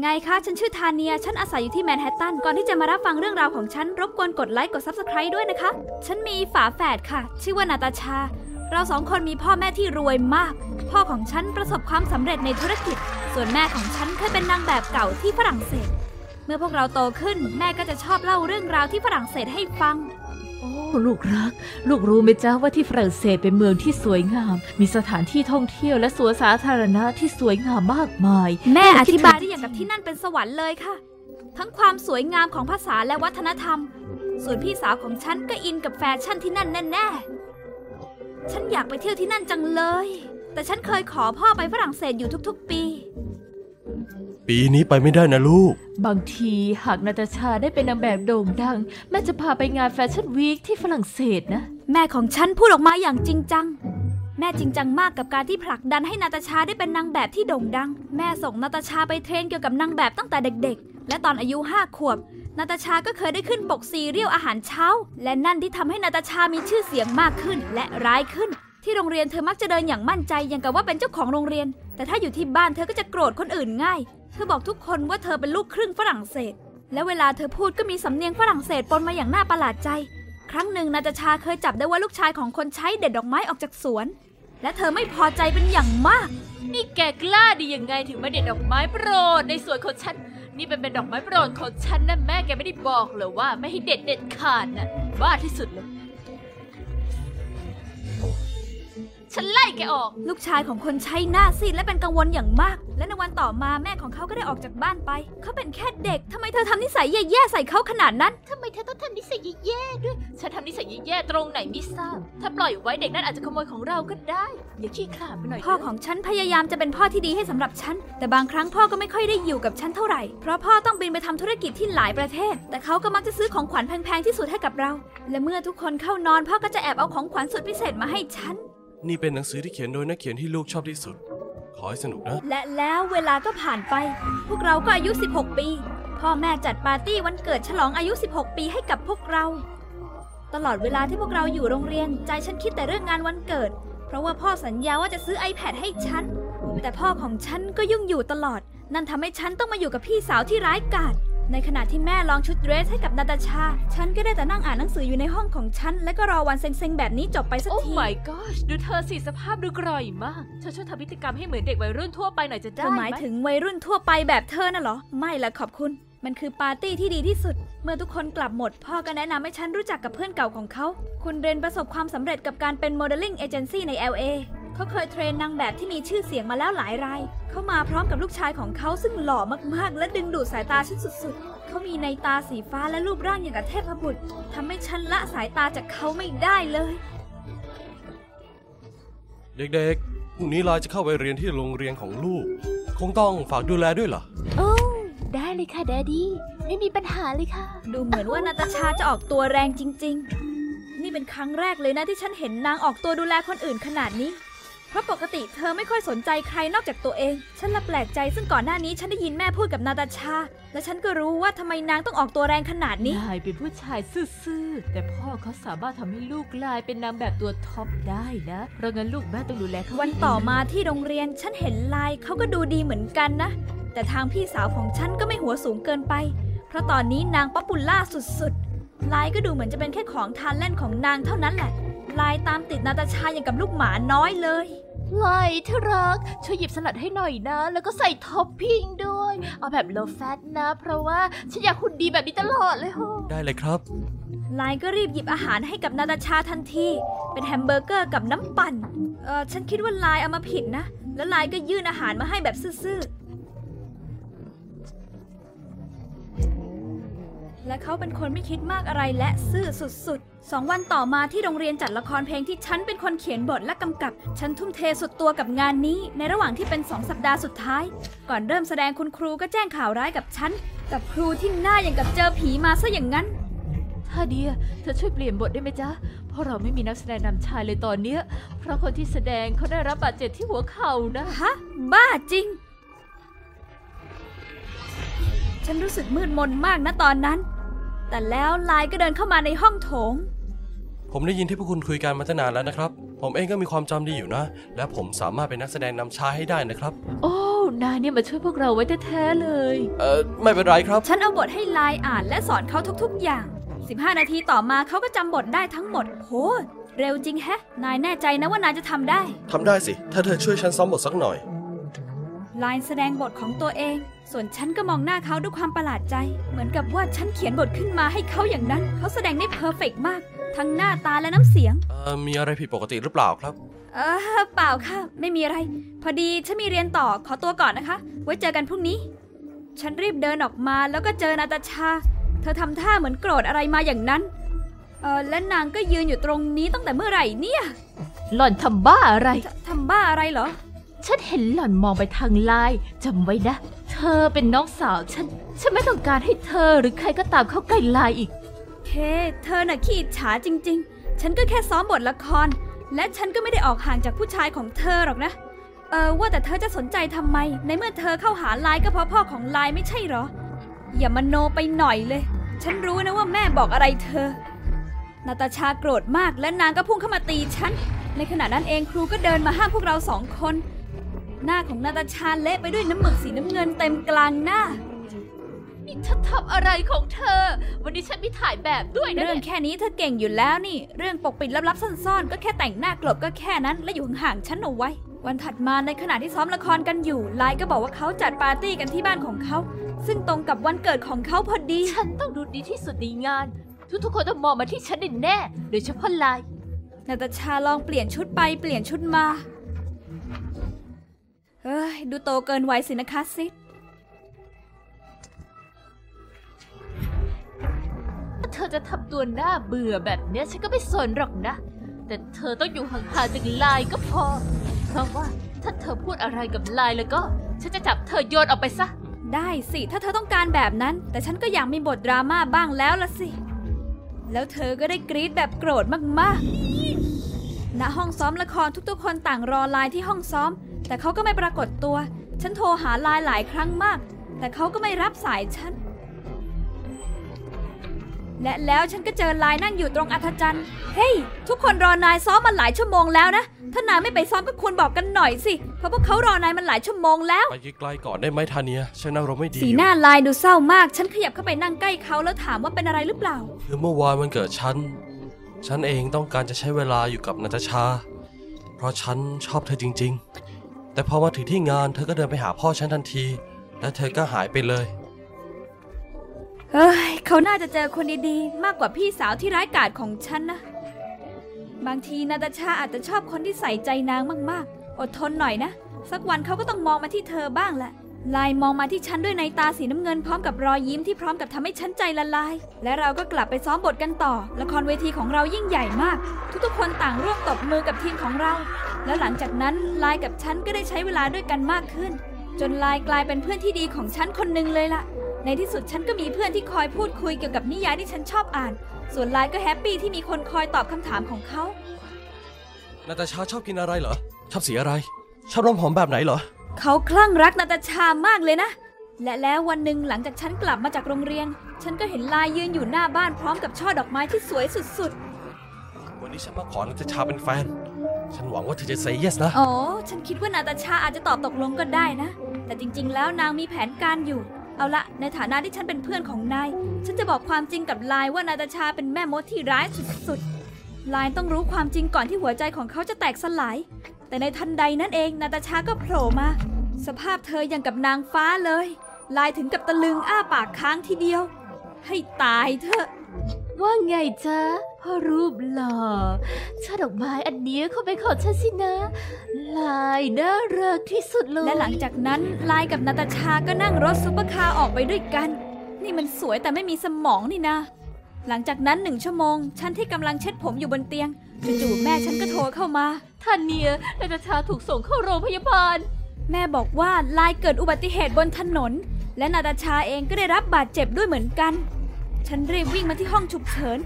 ไงคะฉันชื่อทาเนีย ฉันอาศัยอยู่ที่แมนฮัตตัน ก่อนที่จะมารับฟังเรื่องราวของฉัน รบกวนกดไลค์ กด Subscribe ด้วยนะคะ ฉันมีฝาแฝดค่ะ ชื่อว่านาตาชา เราสองคนมีพ่อแม่ที่รวยมาก พ่อของฉันประสบความสำเร็จในธุรกิจ ส่วนแม่ของฉันเคยเป็นนางแบบเก่าที่ฝรั่งเศส เมื่อพวกเราโตขึ้น แม่ก็จะชอบเล่าเรื่องราวที่ฝรั่งเศสให้ฟัง โอ้ลูกรัก ลูกรู้ไหมจ๊ะว่าที่ฝรั่งเศสเป็นเมืองที่สวยงาม มีสถานที่ท่องเที่ยวและสวนสาธารณะที่สวยงามมากมาย แม่อธิบายได้อย่างกับที่นั่นเป็นสวรรค์เลยค่ะ ทั้งความสวยงามของภาษาและวัฒนธรรม ส่วนพี่สาวของฉันก็อินกับแฟชั่นที่นั่นแน่ๆฉันอยากไปเที่ยวที่นั่นจังเลย แต่ฉันเคยขอพ่อไปฝรั่งเศสอยู่ทุกๆ ปี ปีนี้ไปไม่ได้นะลูก บางทีหากนาตาชาได้เป็นนางแบบโด่งดัง แม่จะพาไปงาน fashion week ที่ฝรั่งเศสนะ แม่ของฉันพูดออกมาอย่างจริงจัง แม่จริงจังมากกับการที่ผลักดันให้นาตาชาได้เป็นนางแบบที่โด่งดัง แม่ส่งนาตาชาไป train เกี่ยวกับนางแบบตั้งแต่เด็ก ๆ และตอนอายุห้าขวบนาตาชาก็เคยได้ขึ้นปกซีเรียลอาหารเช้า และนั่นที่ทำให้นาตาชามีชื่อเสียงมากขึ้นและร้ายขึ้น ที่โรงเรียนเธอมักจะเดินอย่างมั่นใจอย่างกับว่าเป็นเจ้าของโรงเรียน แต่ถ้าอยู่ที่บ้านเธอก็จะโกรธคนอื่นง่าย เธอบอกทุกคนว่าเธอเป็นลูกครึ่งฝรั่งเศส และเวลาเธอพูดก็มีสำเนียงฝรั่งเศสปนมาอย่างน่าประหลาดใจ ครั้งหนึ่งนาตาชาเคยจับได้ว่าลูกชายของคนใช้เด็ดดอกไม้ออกจากสวน และเธอไม่พอใจเป็นอย่างมาก นี่แกกล้าดียังไงถึงมาเด็ดดอกไม้โปรดในสวนของฉัน นี่เป็นเป็นดอกไม้โปรดของฉันนะแม่แกไม่ได้บอกเหรอว่าไม่ให้เด็ดเด็ดขาดนะบ้าที่สุดเลย ฉันไล่แกออก ลูกชายของคนใช้หน้าซีดและเป็นกังวลอย่างมาก และในวันต่อมาแม่ของเขาก็ได้ออกจากบ้านไป เขาเป็นแค่เด็กทำไมเธอทำนิสัยแย่ๆใส่เขาขนาดนั้น ทำไมเธอต้องทำนิสัยแย่ๆด้วย ฉันทำนิสัยแย่ๆตรงไหนไม่ทราบ ถ้าปล่อยไว้เด็กนั่นอาจจะขโมยของเราก็ได้ อย่าขี้ขลาดไปหน่อยพ่อของฉันพยายามจะเป็นพ่อที่ดีให้สำหรับฉัน แต่บางครั้งพ่อก็ไม่ค่อยได้อยู่กับฉันเท่าไหร่ เพราะพ่อต้องบินไปทำธุรกิจที่หลายประเทศ แต่เขาก็มักจะซื้อของขวัญแพงๆที่สุดให้กับเรา และเมื่อทุกคนเข้านอนพ่อก็จะแอบเอาของขวัญสุดพิเศษมาให้ฉัน นี่เป็นหนังสือที่เขียนโดยนักเขียนที่ลูกชอบที่สุด ขอให้สนุกนะ และแล้วเวลาก็ผ่านไป พวกเราก็อายุ 16 ปี พ่อแม่จัดปาร์ตี้วันเกิดฉลองอายุ 16 ปีให้กับพวกเรา ตลอดเวลาที่พวกเราอยู่โรงเรียนใจฉันคิดแต่เรื่องงานวันเกิด เพราะว่าพ่อสัญญาว่าจะซื้อ iPad ให้ฉัน แต่พ่อของฉันก็ยุ่งอยู่ตลอด นั่นทำให้ฉันต้องมาอยู่กับพี่สาวที่ร้ายกาจ ในขณะที่แม่ลองชุดเดรสให้กับนาตาชา ฉันก็ได้แต่นั่งอ่านหนังสืออยู่ในห้องของฉัน และก็รอวันเซ็งๆ แบบนี้จบไปสักโอ้ที my gosh ดูเธอสิสภาพดูกร่อยมากเธอช่วยทำพฤติกรรมให้เหมือนเด็กวัยรุ่นทั่วไปหน่อยจะเธได้อไหหมายถึงวัยรุ่นทั่วไปแบบเธอน่ะเหรอ ไม่ละขอบคุณ มันคือปาร์ตี้ที่ดีที่สุด เมื่อทุกคนกลับหมด พ่อก็แนะนำให้ฉันรู้จักกับเพื่อนเก่าของเขา คุณเรนประสบความสำเร็จกับการเป็น modeling agency ใน LA เขาเคย train นางแบบที่มีชื่อเสียงมาแล้วหลายราย เขามาพร้อมกับลูกชายของเขาซึ่งหล่อมากๆ และดึงดูดสายตาฉันสุดๆ เขามีนัยน์ตาสีฟ้าและรูปร่างอย่างกับเทพบุตรทำให้ฉันละสายตาจากเขาไม่ได้เลย เด็กๆ พรุ่งนี้ลายจะเข้าไปเรียนที่โรงเรียนของลูก คงต้องฝากดูแลด้วยเหรอ โอ้ ได้เลยค่ะแดดดี้ ไม่มีปัญหาเลยค่ะ ดูเหมือนว่านาตาชาจะออกตัวแรงจริง ๆ นี่เป็นครั้งแรกเลยนะที่ฉันเห็นนางออกตัวดูแลคนอื่นขนาดนี้ เพราะปกติเธอไม่ค่อยสนใจใครนอกจากตัวเอง ฉันละแปลกใจซึ่งก่อนหน้านี้ฉันได้ยินแม่พูดกับนาตาชา และฉันก็รู้ว่าทำไมนางต้องออกตัวแรงขนาดนี้ นายเป็นผู้ชายซื่อๆ แต่พ่อเขาสามารถทำให้ลูกกลายเป็นนางแบบตัวท็อปได้นะ เพราะงั้นลูกแม่ต้องดูแลเขาวันต่อมาที่โรงเรียนฉันเห็นลายเขาก็ดูดีเหมือนกันนะ แต่ทางพี่สาวของฉันก็ไม่หัวสูงเกินไป เพราะตอนนี้นาง popular สุดๆลายก็ดูเหมือนจะเป็นแค่ของทานเล่นของนางเท่านั้นแหละ ลายตามติดนาตาชาอย่างกับลูกหมาน้อยเลยลายที่รัก ช่วยหยิบสลัดให้หน่อยนะ แล้วก็ใส่ท็อปปิ้งด้วย เอาแบบ low fat นะ เพราะว่าฉันอยากหุ่นดีแบบนี้ตลอดเลยโอ้ได้เลยครับลายก็รีบหยิบอาหารให้กับนาตาชาทันที เป็นแฮมเบอร์เกอร์กับน้ำปั่น เออฉันคิดว่าลายเอามาผิดนะ แล้วลายก็ยื่นอาหารมาให้แบบซื่อๆ และเขาเป็นคนไม่คิดมากอะไรและซื่อสุดๆสองวันต่อมาที่โรงเรียนจัดละครเพลงที่ฉันเป็นคนเขียนบทและกำกับ ฉันทุ่มเทสุดตัวกับงานนี้ ในระหว่างที่เป็นสองสัปดาห์สุดท้าย ก่อนเริ่มแสดงคุณครูก็แจ้งข่าวร้ายกับฉัน กับครูที่หน้าอย่างกับเจอผีมาซะอย่างนั้นถ้าเดียเธอช่วยเปลี่ยนบทได้ไหมจ๊ะ เพราะเราไม่มีนักแสดงนำชายเลยตอนเนี้ย เพราะคนที่แสดงเขาได้รับบาดเจ็บที่หัวเข่านะ ฮะ บ้าจริง ฉันรู้สึกมืดมนมากนะตอนนั้น แต่แล้วลายก็เดินเข้ามาในห้องโถง ผมได้ยินที่พวกคุณคุยกันมาตั้งนานแล้วนะครับ ผมเองก็มีความจำดีอยู่นะ และผมสามารถเป็นนักแสดงนำชายให้ได้นะครับ โอ้นายเนี่ยมาช่วยพวกเราไว้แท้ๆเลย เออไม่เป็นไรครับ ฉันเอาบทให้ไลน์อ่านและสอนเขาทุกๆอย่าง 15 นาทีต่อมาเขาก็จำบทได้ทั้งหมดโหเร็วจริงแฮะ นายแน่ใจนะว่านายจะทำได้ ทำได้สิ ถ้าเธอช่วยฉันซ้อมบทสักหน่อยไลน์แสดงบทของตัวเอง ส่วนฉันก็มองหน้าเขาด้วยความประหลาดใจ เหมือนกับว่าฉันเขียนบทขึ้นมาให้เขาอย่างนั้น เขาแสดงได้เพอร์เฟกต์มาก ทั้งหน้าตาและน้ำเสียง เออมีอะไรผิดปกติหรือเปล่าครับ เออเปล่าค่ะ ไม่มีอะไร พอดีฉันมีเรียนต่อขอตัวก่อนนะคะ ไว้เจอกันพรุ่งนี้ ฉันรีบเดินออกมาแล้วก็เจอนาตาชา เธอทำท่าเหมือนโกรธอะไรมาอย่างนั้น เออและนางก็ยืนอยู่ตรงนี้ตั้งแต่เมื่อไหร่เนี่ย หล่อนทำบ้าอะไรททำบ้าอะไรเหรอ ฉันเห็นหล่อนมองไปทางไลน์จำไว้นะเธอเป็นน้องสาวฉัน ฉันไม่ต้องการให้เธอหรือใครก็ตามเข้าใกล้ไลน์อีก เค เธอน่ะขี้อิจฉาจริง ๆ ฉันก็แค่ซ้อมบทละคร และฉันก็ไม่ได้ออกห่างจากผู้ชายของเธอหรอกนะ เออว่าแต่เธอจะสนใจทำไม ในเมื่อเธอเข้าหาไลน์ก็เพราะพ่อของไลน์ไม่ใช่หรอ อย่ามาโนไปหน่อยเลย ฉันรู้นะว่าแม่บอกอะไรเธอ นาตาชาโกรธมากและนางก็พุ่งเข้ามาตีฉัน ในขณะนั้นเองครูก็เดินมาห้ามพวกเราสองคน น้าของนาตาชาเละไปด้วยน้ำหมึกสีน้ำเงินเต็มกลางหน้า นี่เธอทำอะไรของเธอ วันนี้ฉันมีถ่ายแบบด้วยนะเรื่องเนี่ยแค่นี้เธอเก่งอยู่แล้วนี่ เรื่องปกปิดลับๆซ่อนๆ ก็แค่แต่งหน้ากลบก็แค่นั้น และอยู่ห่างๆฉันเอาไว้ วันถัดมาในขณะที่ซ้อมละครกันอยู่ไลน์ก็บอกว่าเขาจัดปาร์ตี้กันที่บ้านของเขา ซึ่งตรงกับวันเกิดของเขาพอดี ฉันต้องดูดีที่สุดในงาน ทุกๆคนต้องมองมาที่ฉันแน่ๆโดยเฉพาะไลน์นาตาชาลองเปลี่ยนชุดไปเปลี่ยนชุดมา เฮ้ย ดูโตเกินวัยสินะคะซิดถ้าเธอจะทำตัวหน้าเบื่อแบบเนี้ยฉันก็ไม่สนหรอกนะ แต่เธอต้องอยู่ห่างๆจากไลน์ก็พอ เพราะว่าถ้าเธอพูดอะไรกับไลน์แล้วก็ ฉันจะจับเธอโยนออกไปซะ ได้สิ ถ้าเธอต้องการแบบนั้น แต่ฉันก็อยากมีบทดราม่าบ้างแล้วละสิ แล้วเธอก็ได้กรี๊ดแบบโกรธมากๆณห้องซ้อมละครทุกๆคนต่างรอไลน์ที่ห้องซ้อม แต่เขาก็ไม่ปรากฏตัว ฉันโทรหาไลน์หลายครั้งมาก แต่เขาก็ไม่รับสายฉัน และแล้วฉันก็เจอไลน์นั่งอยู่ตรงอัธจันทร์ เฮ้ย ทุกคนรอนายซ้อมมาหลายชั่วโมงแล้วนะ ถ้านายไม่ไปซ้อมก็ควรบอกกันหน่อยสิ เพราะพวกเขารอนายมันหลายชั่วโมงแล้ว ไปไกลๆก่อนได้ไหมทาเนียฉันอารมณ์ไม่ดี สีหน้าลายดูเศร้ามาก ฉันขยับเข้าไปนั่งใกล้เขาแล้วถามว่าเป็นอะไรหรือเปล่า คือเมื่อวานวันเกิดฉัน ฉันเองต้องการจะใช้เวลาอยู่กับนาตาชา เพราะฉันชอบเธอจริง ๆ แต่พอมาถึงที่งานเธอก็เดินไปหาพ่อฉันทันที และเธอก็หายไปเลย เฮ้ยเขาน่าจะเจอคนดีๆ มากกว่าพี่สาวที่ร้ายกาจของฉันนะ บางทีนาตาชาอาจจะชอบคนที่ใส่ใจนางมากๆ อดทนหน่อยนะ สักวันเขาก็ต้องมองมาที่เธอบ้างแหละ ลายมองมาที่ฉันด้วยในตาสีน้ำเงินพร้อมกับรอยยิ้มที่พร้อมกับทำให้ฉันใจละลาย และเราก็กลับไปซ้อมบทกันต่อ ละครเวทีของเรายิ่งใหญ่มาก ทุกๆคนต่างร่วมตบมือกับทีมของเรา แล้วหลังจากนั้นลายกับฉันก็ได้ใช้เวลาด้วยกันมากขึ้น จนลายกลายเป็นเพื่อนที่ดีของฉันคนหนึ่งเลยล่ะ ในที่สุดฉันก็มีเพื่อนที่คอยพูดคุยเกี่ยวกับนิยายที่ฉันชอบอ่าน ส่วนลายก็ happy ที่มีคนคอยตอบคำถามของเขานาตาชาชอบกินอะไรเหรอ ชอบสีอะไร ชอบน้ำหอมแบบไหนเหรอ เขาคลั่งรักนาตาชามากเลยนะ และแล้ววันหนึ่งหลังจากฉันกลับมาจากโรงเรียน ฉันก็เห็นลายยืนอยู่หน้าบ้านพร้อมกับช่อดอกไม้ที่สวยสุดวันนี้ฉันมาขอนาตาชาเป็นแฟน ฉันหวังว่าเธอจะ say yes นะๆอ๋อ ฉันคิดว่านาตาชาอาจจะตอบตกลงก็ได้นะ แต่จริง ๆ แล้วนางมีแผนการอยู่ เอาละ ในฐานะที่ฉันเป็นเพื่อนของนาย ฉันจะบอกความจริงกับลายว่านาตาชาเป็นแม่มดที่ร้ายสุดๆ ลายต้องรู้ความจริงก่อนที่หัวใจของเขาจะแตกสลาย แต่ในทันใดนั้นเองนาตาชาก็โผล่มา สภาพเธออย่างกับนางฟ้าเลย ลายถึงกับตะลึงอ้าปากค้างทีเดียว ให้ตายเถอะ ว่าไงจ๊ะ พ่อรูปหล่อช่อดอกไม้อันเนี้ยเขาเป็นของฉันสินะ ลายน่ารักที่สุดเลยและหลังจากนั้นลายกับนาตาชาก็นั่งรถซุปเปอร์คาร์ออกไปด้วยกัน นี่มันสวยแต่ไม่มีสมองนี่นะ หลังจากนั้นหนึ่งชั่วโมง ฉันที่กำลังเช็ดผมอยู่บนเตียงจู่ๆแม่ฉันก็โทรเข้ามาท่านเนียนาตาชาถูกส่งเข้าโรงพยาบาล แม่บอกว่าลายเกิดอุบัติเหตุบนถนน และนาตาชาเองก็ได้รับบาดเจ็บด้วยเหมือนกัน ฉันรีบวิ่งมาที่ห้องฉุกเฉิน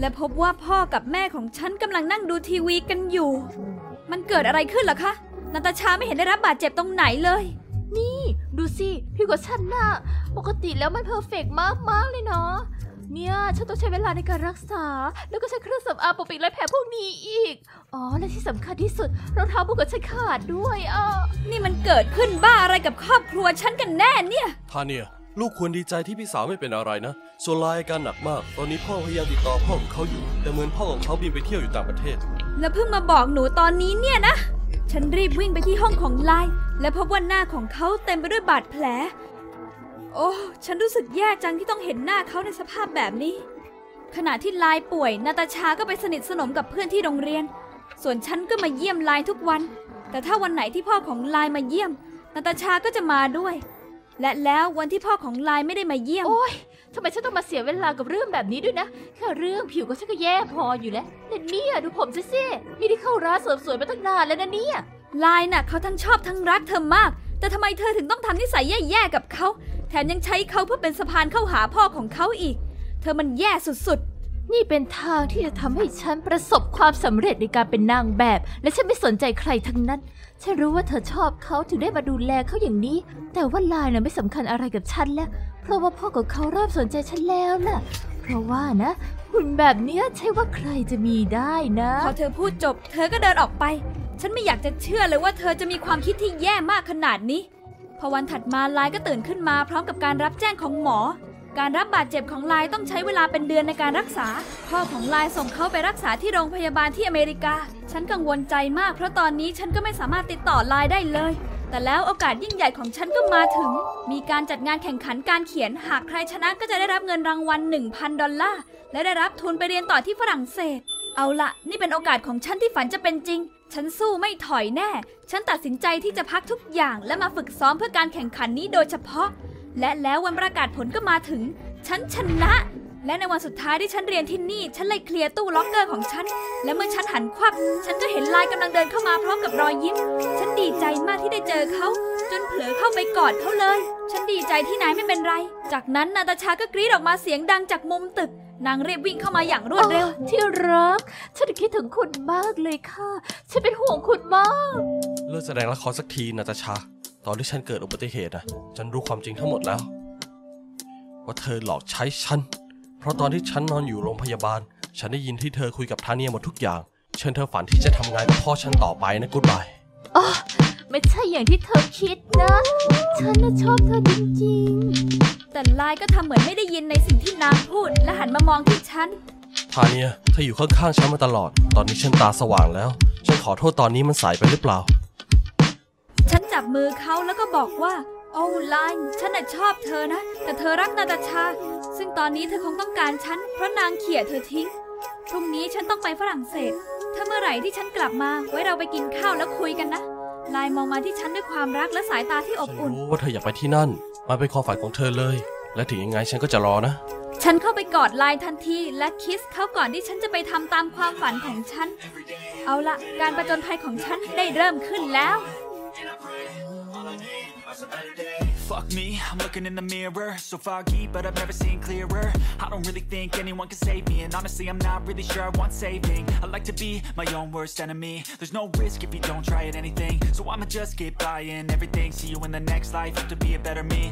และพบว่าพ่อกับแม่ของฉันกำลังนั่งดูทีวีกันอยู่ มันเกิดอะไรขึ้นเหรอคะ นาตาชาไม่เห็นได้รับบาดเจ็บตรงไหนเลย นี่ดูสิพี่กว่าฉันน่ะ ปกติแล้วมันเพอร์เฟกมากมากๆเลยเนาะ เนี่ยฉันต้องใช้เวลาในการรักษา แล้วก็ใช้เครื่องสำอางปกปิดรอยแผลพวกนี้อีก อ๋อ และที่สำคัญที่สุดรองเท้าบูทของฉันขาดด้วยอะนี่มันเกิดขึ้นบ้าอะไรกับครอบครัวฉันกันแน่เนี่ย ทาเนีย ลูกควรดีใจที่พี่สาวไม่เป็นอะไรนะ ส่วนลายอาการหนักมาก ตอนนี้พ่อพยายามติดต่อพ่อของเขาอยู่ แต่เหมือนพ่อของเขาบินไปเที่ยวอยู่ต่างประเทศ แล้วเพิ่งมาบอกหนูตอนนี้เนี่ยนะ ฉันรีบวิ่งไปที่ห้องของไลน์และพบว่าหน้าของเขาเต็มไปด้วยบาดแผล โอ้ฉันรู้สึกแย่จังที่ต้องเห็นหน้าเขาในสภาพแบบนี้ ขณะที่ไลน์ป่วย นาตาชาก็ไปสนิทสนมกับเพื่อนที่โรงเรียน ส่วนฉันก็มาเยี่ยมไลน์ทุกวัน แต่ถ้าวันไหนที่พ่อของไลน์มาเยี่ยม นาตาชาก็จะมาด้วย และแล้ววันที่พ่อของไลน์ไม่ได้มาเยี่ยม โอ๊ยทำไมฉันต้องมาเสียเวลากับเรื่องแบบนี้ด้วยนะ แค่เรื่องผิวก็ฉันก็แย่พออยู่แล้วแต่เนี่ยดูผมซิสิไม่ได้เข้าร้านเสริมสวยมาตั้งนานแล้วนะเนี่ยไลน์น่ะเขาทั้งชอบทั้งรักเธอมาก แต่ทำไมเธอถึงต้องทำนิสัยแย่ๆกับเขา แถมยังใช้เขาเพื่อเป็นสะพานเข้าหาพ่อของเขาอีก เธอมันแย่สุดนี่เป็นทางที่จะทำให้ฉันประสบความสำเร็จในการเป็นนางแบบ และฉันไม่สนใจใครทั้งนั้น ฉันรู้ว่าเธอชอบเขาถึงได้มาดูแลเขาอย่างนี้ แต่ว่าลายน่ะไม่สำคัญอะไรกับฉันแล้ว เพราะว่าพ่อของเขาเริ่มสนใจฉันแล้วล่ะ เพราะว่านะหุ่นแบบเนี้ยใช่ว่าใครจะมีได้นะ พอเธอพูดจบ เธอก็เดินออกไป ฉันไม่อยากจะเชื่อเลยว่าเธอจะมีความคิดที่แย่มากขนาดนี้ พอวันถัดมาไลน์ก็ตื่นขึ้นมาพร้อมกับการรับแจ้งของหมอ การรับบาดเจ็บของลน์ต้องใช้เวลาเป็นเดือนในการรักษา พ่อของลน์ส่งเขาไปรักษาที่โรงพยาบาลที่อเมริกา ฉันกังวลใจมากเพราะตอนนี้ฉันก็ไม่สามารถติดต่อลน์ได้เลย แต่แล้วโอกาสยิ่งใหญ่ของฉันก็มาถึง มีการจัดงานแข่งขันการเขียน หากใครชนะก็จะได้รับเงินรางวัล 1,000 ดอลลาร์ และได้รับทุนไปเรียนต่อที่ฝรั่งเศส เอาละนี่เป็นโอกาสของฉันที่ฝันจะเป็นจริง ฉันสู้ไม่ถอยแน่ ฉันตัดสินใจที่จะพักทุกอย่าง และมาฝึกซ้อมเพื่อการแข่งขันนี้โดยเฉพาะ และแล้ววันประกาศผลก็มาถึง ฉันชนะ และในวันสุดท้ายที่ฉันเรียนที่นี่ ฉันเลยเคลียร์ตู้ล็อกเกอร์ของฉัน และเมื่อฉันหันควับ ฉันก็เห็นลายกำลังเดินเข้ามาพร้อมกับรอยยิ้ม ฉันดีใจมากที่ได้เจอเขา จนเผลอเข้าไปกอดเขาเลย ฉันดีใจที่นายไม่เป็นไร จากนั้นนาตาชาก็กรี๊ดออกมาเสียงดังจากมุมตึกนางรีบวิ่งเข้ามาอย่างรวดเร็วอ๋อที่รัก ฉันคิดถึงคุณมากเลยค่ะ ฉันเป็นห่วงคุณมาก เลิกแสดงละครสักทีนาตาชา ตอนที่ฉันเกิดอุบัติเหตุนะฉันรู้ความจริงทั้งหมดแล้ว ว่าเธอหลอกใช้ฉัน เพราะตอนที่ฉันนอนอยู่โรงพยาบาล ฉันได้ยินที่เธอคุยกับทาเนียหมดทุกอย่าง เชิญเธอฝันที่จะทำงานกับพ่อฉันต่อไปนะกูดบายอ๋อไม่ใช่อย่างที่เธอคิดนะ ฉันน่ะชอบเธอจริงแต่ลายก็ทำเหมือนไม่ได้ยินในสิ่งที่นางพูด และหันมามองที่ฉันทาเนียเธออยู่ข้างๆฉันมาตลอด ตอนนี้ฉันตาสว่างแล้ว ฉันขอโทษตอนนี้มันสายไปหรือเปล่า ฉันจับมือเขาแล้วก็บอกว่า โอ้ไลน์ฉันน่ะชอบเธอนะ แต่เธอรักนาตาชา ซึ่งตอนนี้เธอคงต้องการฉัน เพราะนางเขี่ยเธอทิ้ง พรุ่งนี้ฉันต้องไปฝรั่งเศส ถ้าเมื่อไหร่ที่ฉันกลับมา ไว้เราไปกินข้าวแล้วคุยกันนะ ไลน์มองมาที่ฉันด้วยความรักและสายตาที่อบฉันอุ่น รู้ว่าเธออยากไปที่นั่น มันเป็นความฝันของเธอเลย และถึงยังไงฉันก็จะรอนะ ฉันเข้าไปกอดไลน์ทันทีและคิสเขาก่อนที่ฉันจะไปทำตามความฝันของฉัน เอาละการประจนภัยของฉันได้เริ่มขึ้นแล้ว Fuck me, I'm looking in the mirror. So foggy, but I've never seen clearer. I don't really think anyone can save me And honestly, I'm not really sure I want saving. I like to be my own worst enemy. There's no risk if you don't try at anything. So I'ma just keep buying everything. See you in the next life, have to be a better me